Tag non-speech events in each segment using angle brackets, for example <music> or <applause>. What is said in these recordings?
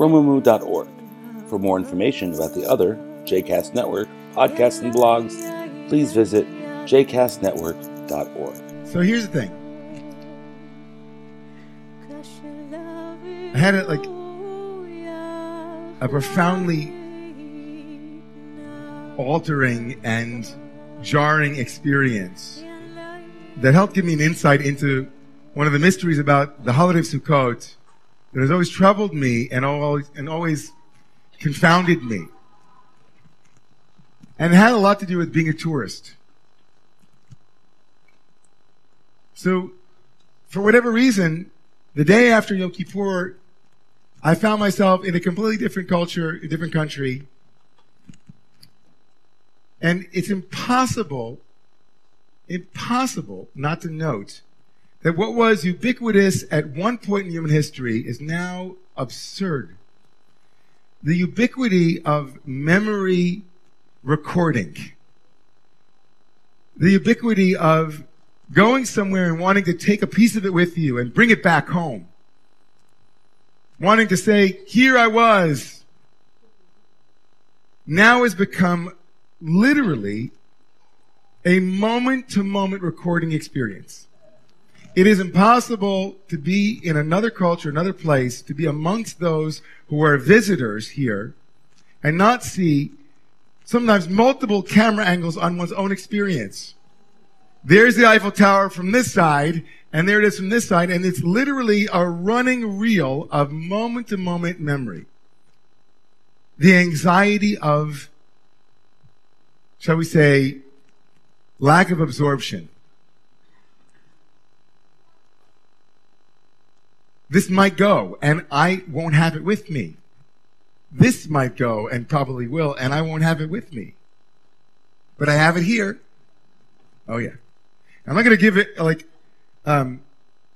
romemu.org. For more information about the other JCast Network podcasts and blogs, please visit jcastnetwork.org. So here's the thing. I had it like a profoundly altering and jarring experience that helped give me an insight into one of the mysteries about the holiday of Sukkot that has always troubled me and always, and always confounded me. And it had a lot to do with being a tourist. So, for whatever reason, the day after Yom Kippur, I found myself in a completely different culture, a different country. And it's impossible, impossible not to note that what was ubiquitous at one point in human history is now absurd. The ubiquity of memory recording. The ubiquity of going somewhere and wanting to take a piece of it with you and bring it back home. Wanting to say, here I was. Now has become literally a moment to moment recording experience. It is impossible to be in another culture, another place, to be amongst those who are visitors here and not see sometimes multiple camera angles on one's own experience. There's the Eiffel Tower from this side, and there it is from this side, and it's literally a running reel of moment to moment memory. The anxiety of, shall we say, lack of absorption. This might go and I won't have it with me. This might go and probably will and I won't have it with me. But I have it here. Oh yeah. I'm not going to give it like, um,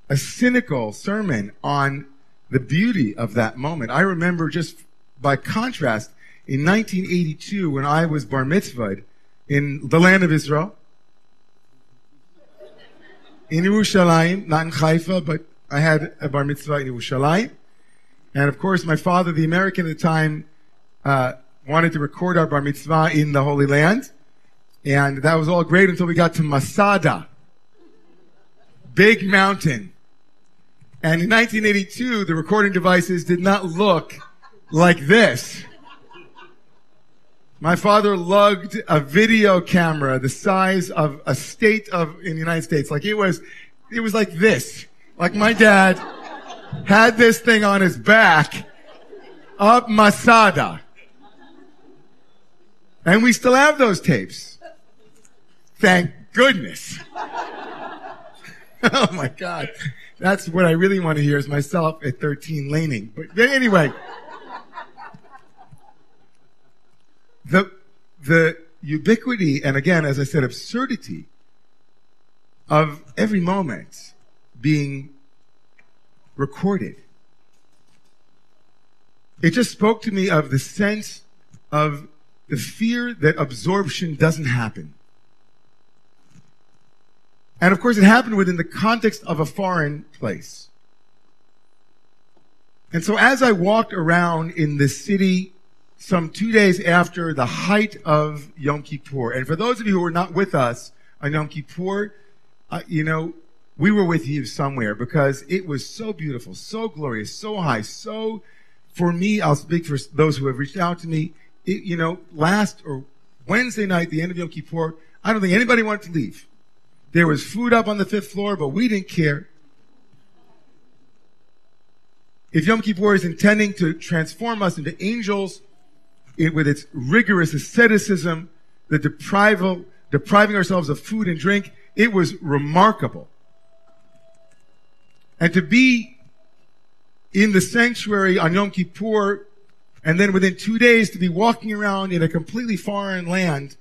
a cynical sermon on the beauty of that moment. I remember just by contrast in 1982 when I was bar mitzvahed in the land of Israel, in Yerushalayim, not in Haifa, but I had a bar mitzvah in Yerushalayim. And of course, my father, the American at the time, uh, wanted to record our bar mitzvah in the Holy Land. And that was all great until we got to Masada. Big mountain. And in 1982, the recording devices did not look like this. My father lugged a video camera the size of a state of, in the United States. Like it was, it was like this. Like my dad had this thing on his back up Masada. And we still have those tapes. Thank goodness. <laughs> oh my God. That's what I really want to hear is myself at 13 leining. But anyway, the, the ubiquity and again, as I said, absurdity of every moment being recorded. It just spoke to me of the sense of the fear that absorption doesn't happen. And of course, it happened within the context of a foreign place. And so as I walked around in the city some two days after the height of Yom Kippur, and for those of you who were not with us on Yom Kippur, uh, you know, we were with you somewhere because it was so beautiful, so glorious, so high, so, for me, I'll speak for those who have reached out to me, it, you know, last or Wednesday night, the end of Yom Kippur, I don't think anybody wanted to leave. There was food up on the fifth floor, but we didn't care. If Yom Kippur is intending to transform us into angels, it, with its rigorous asceticism, the deprival, depriving ourselves of food and drink, it was remarkable. And to be in the sanctuary on Yom Kippur And then within two days to be walking around in a completely foreign land.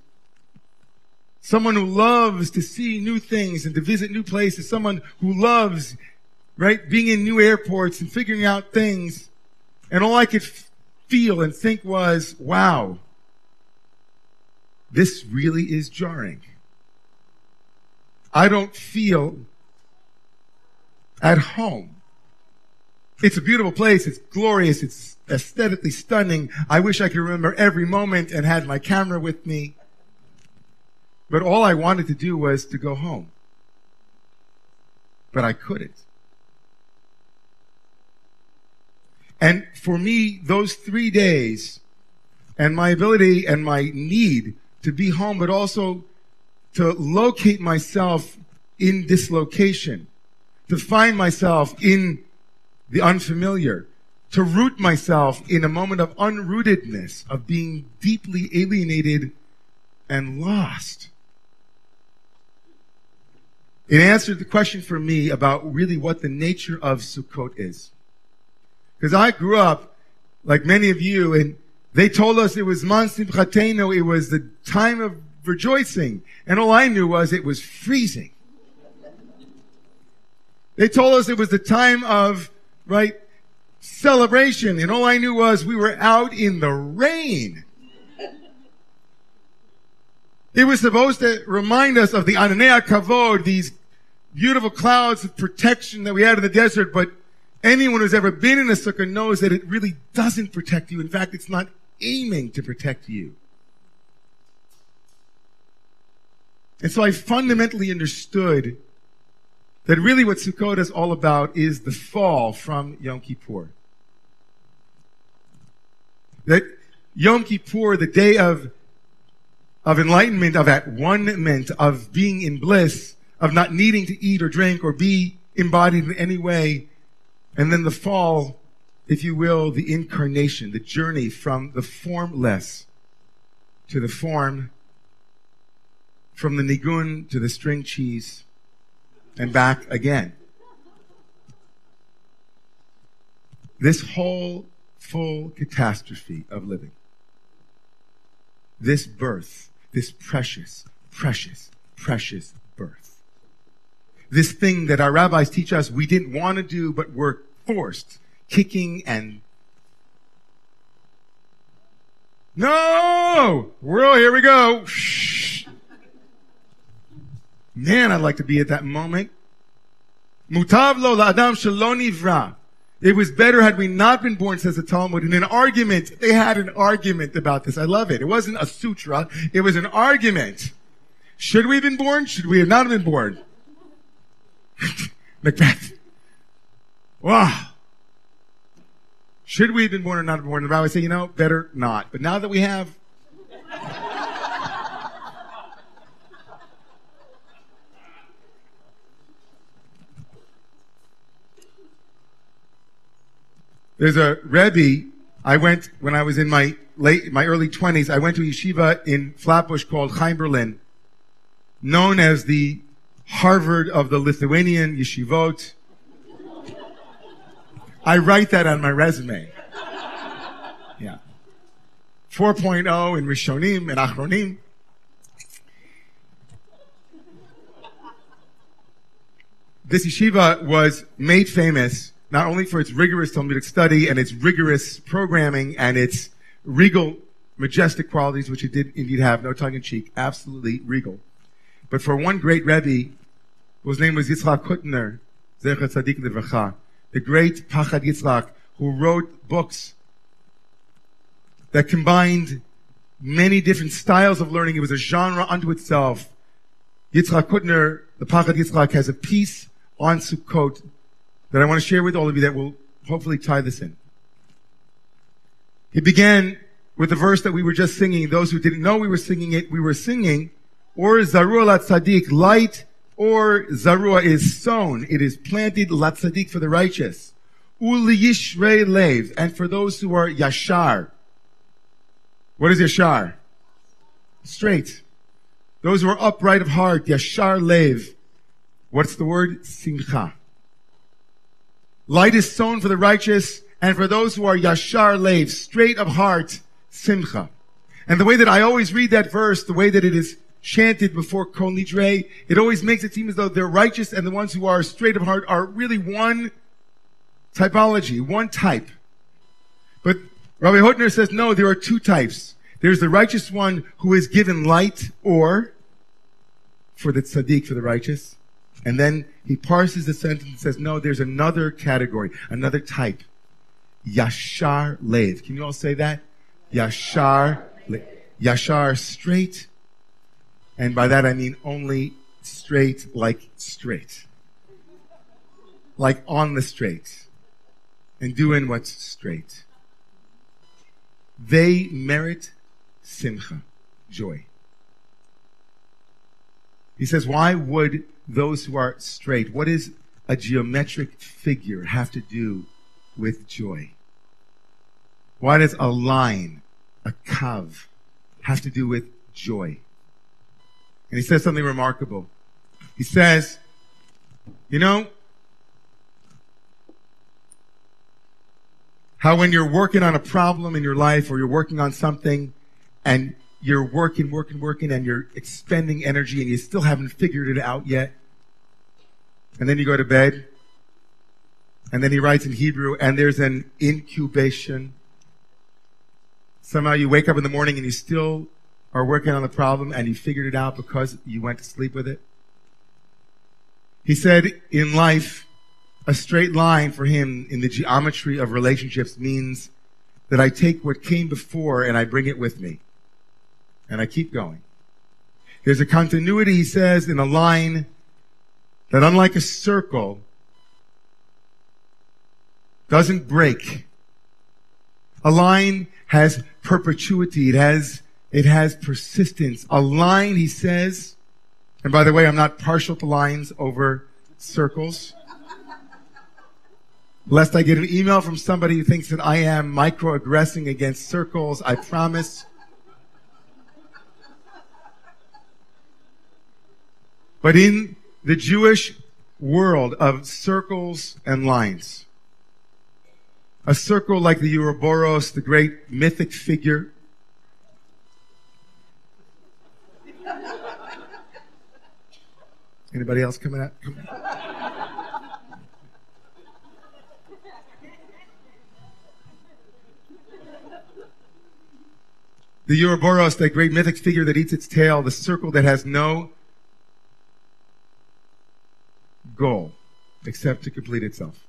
Someone who loves to see new things and to visit new places. Someone who loves, right, being in new airports and figuring out things. And all I could f- feel and think was, wow, this really is jarring. I don't feel at home. It's a beautiful place. It's glorious. It's aesthetically stunning. I wish I could remember every moment and had my camera with me. But all I wanted to do was to go home. But I couldn't. And for me, those three days and my ability and my need to be home, but also to locate myself in dislocation, to find myself in the unfamiliar, to root myself in a moment of unrootedness, of being deeply alienated and lost. It answered the question for me about really what the nature of Sukkot is. Because I grew up, like many of you, and they told us it was Zman Simchatenu, it was the time of rejoicing. And all I knew was it was freezing. They told us it was the time of, right, celebration. And all I knew was we were out in the rain. It was supposed to remind us of the Ananei Kavod, these beautiful clouds of protection that we had in the desert, but anyone who's ever been in a sukkah knows that it really doesn't protect you. In fact, it's not aiming to protect you. And so I fundamentally understood that really what Sukkot is all about is the fall from Yom Kippur. That Yom Kippur, the day of, of enlightenment, of at one-ment, of being in bliss, of not needing to eat or drink or be embodied in any way, and then the fall, if you will, the incarnation, the journey from the formless to the form, from the nigun to the string cheese, and back again. This whole full catastrophe of living, this birth, this precious, precious, precious birth, this thing that our rabbis teach us we didn't want to do, but were forced, kicking and no! Well, here we go. Shh. Man, I'd like to be at that moment. Mutav lo la'adam shaloni vra. It was better had we not been born, says the Talmud. In an argument, they had an argument about this. I love it. It wasn't a sutra. It was an argument. Should we have been born? Should we have not been born? <laughs> Macbeth. Wow. Should we have been born or not been born? The Bible say, you know, better not. But now that we have, there's a Rebbe. I went when I was in my late, my early twenties. I went to yeshiva in Flatbush called Chaim Berlin, known as the Harvard of the Lithuanian yeshivot. I write that on my resume. Yeah. 4.0 in Rishonim and Achronim. This yeshiva was made famous not only for its rigorous Talmudic study and its rigorous programming and its regal, majestic qualities, which it did indeed have, no tongue in cheek, absolutely regal, but for one great Rebbe, whose name was Yitzchak Hutner, Zecher Tzadik Livracha, the great Pachad Yitzchak, who wrote books that combined many different styles of learning. It was a genre unto itself. Yitzchak Hutner, the Pachad Yitzchak, has a piece on Sukkot that I want to share with all of you that will hopefully tie this in. He began with the verse that we were just singing. Those who didn't know we were singing it, we were singing, or Zarua Lat Tzaddik, light, or Zarua is sown. It is planted Lat Tzaddik for the righteous. Uli Yishrei Lev, and for those who are Yashar. What is Yashar? Straight. Those who are upright of heart, Yashar Lev. What's the word? Simcha. Light is sown for the righteous, And for those who are yashar lev, straight of heart, simcha. And the way that I always read that verse, the way that it is chanted before Kol Nidre, it always makes it seem as though they're righteous and the ones who are straight of heart are really one typology, one type. But Rabbi Hutner says, no, there are two types. There's the righteous one who is given light or for the tzaddik, for the righteous. And then he parses the sentence and says, no, there's another category, another type. Yashar Lev. Can you all say that? Yashar Yashar, straight. And by that I mean only straight, like straight. Like on the straight. And doing what's straight. They merit simcha, joy. He says, why would those who are straight, what does a geometric figure have to do with joy? Why does a line, a kav, have to do with joy? And he says something remarkable. He says, you know, how when you're working on a problem in your life or you're working on something and you're working, working, working and you're expending energy and you still haven't figured it out yet. And then you go to bed and then he writes in Hebrew and there's an incubation Somehow you wake up in the morning and you still are working on the problem and you figured it out because you went to sleep with it. He said in life, a straight line for him in the geometry of relationships means that I take what came before and I bring it with me. And I keep going. There's a continuity, he says, in a line that unlike a circle, doesn't break. A line has perpetuity. It has, it has persistence. A line, he says, and by the way, I'm not partial to lines over circles. Lest I get an email from somebody who thinks that I am microaggressing against circles, I promise. But in the Jewish world of circles and lines, a circle like the Ouroboros, the great mythic figure. Anybody else coming out? The Ouroboros, that great mythic figure that eats its tail, the circle that has no goal except to complete itself.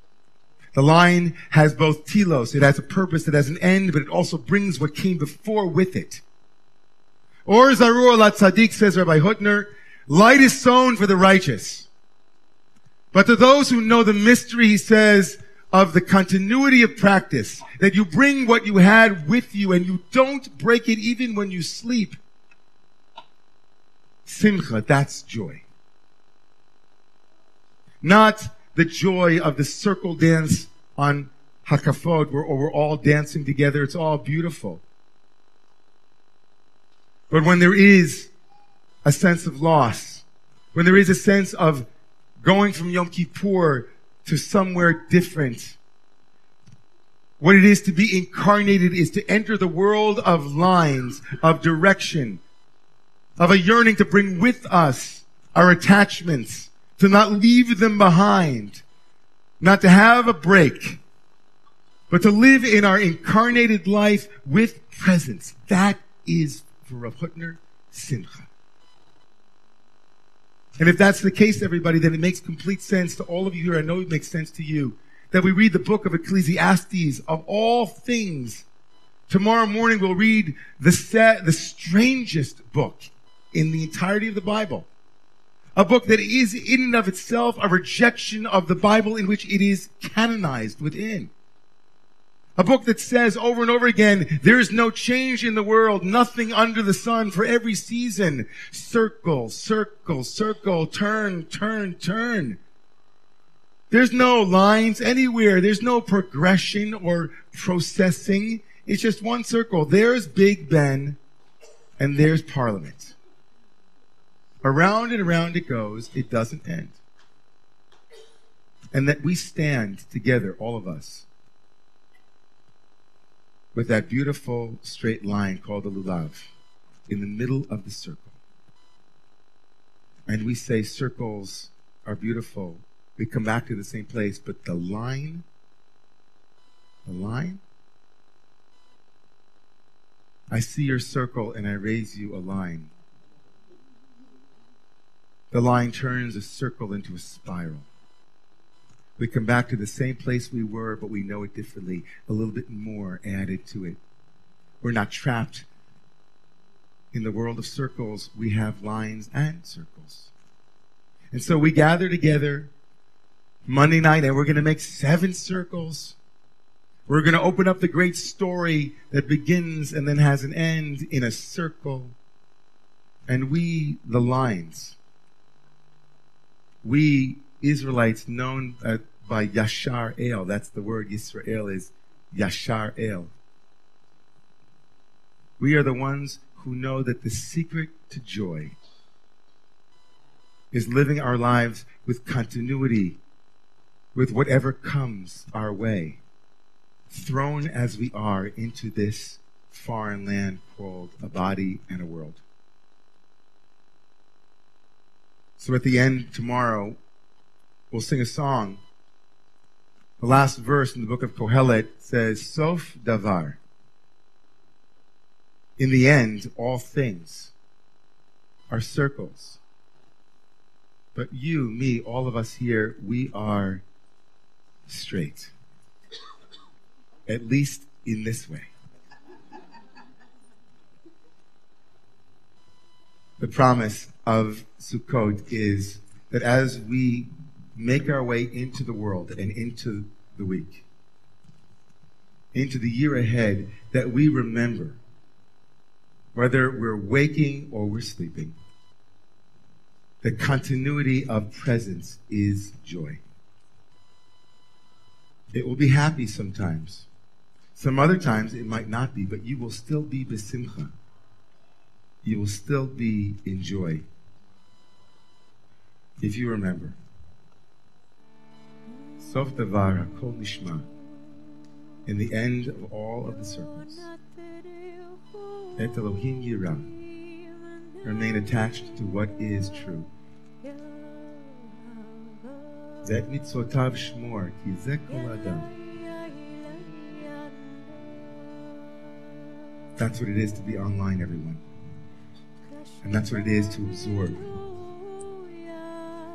The line has both telos. It has a purpose. It has an end, but it also brings what came before with it. Or Zarua Tzaddik says Rabbi Hutner, light is sown for the righteous. But to those who know the mystery, he says, of the continuity of practice, that you bring what you had with you and you don't break it even when you sleep. Simcha, that's joy. Not the joy of the circle dance on Hakafot where we're all dancing together. It's all beautiful. But when there is a sense of loss, when there is a sense of going from Yom Kippur to somewhere different, what it is to be incarnated is to enter the world of lines, of direction, of a yearning to bring with us our attachments, to not leave them behind, not to have a break, but to live in our incarnated life with presence. That is for Rav Hutner Simcha. And if that's the case, everybody, then it makes complete sense to all of you here. I know it makes sense to you that we read the book of Ecclesiastes of all things. Tomorrow morning we'll read the set, the strangest book in the entirety of the Bible a book that is in and of itself a rejection of the Bible in which it is canonized within. A book that says over and over again, there is no change in the world, nothing under the sun for every season. Circle, circle, circle, turn, turn, turn. There's no lines anywhere. There's no progression or processing. It's just one circle. There's Big Ben and there's Parliament. Around and around it goes. It doesn't end. And that we stand together, all of us, with that beautiful straight line called the lulav in the middle of the circle. And we say circles are beautiful. We come back to the same place, but the line, the line, I see your circle and I raise you a line. The line turns a circle into a spiral. We come back to the same place we were, but we know it differently. A little bit more added to it. We're not trapped in the world of circles. We have lines and circles. And so we gather together Monday night and we're going to make seven circles. We're going to open up the great story that begins and then has an end in a circle. And we, the lines, we Israelites known uh, by Yashar El. That's the word Israel is Yashar El. We are the ones who know that the secret to joy is living our lives with continuity, with whatever comes our way, thrown as we are into this foreign land called a body and a world. So at the end tomorrow, we'll sing a song. The last verse in the book of Kohelet says, Sof Davar. In the end, all things are circles. But you, me, all of us here, we are straight. At least in this way. The promise of Sukkot is that as we make our way into the world and into the week, into the year ahead, that we remember, whether we're waking or we're sleeping, the continuity of presence is joy. It will be happy sometimes. Some other times it might not be, but you will still be besimcha. You will still be in joy. If you remember. Sof Davar Kol Nishma. In the end of all of the circles. Et Elohim Yirah. Remain attached to what is true. Zet mitzvotav shmor, ki kol adam. That's what it is to be online, everyone. And that's what it is to absorb.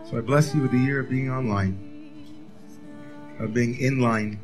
So I bless you with the year of being online, of being in line,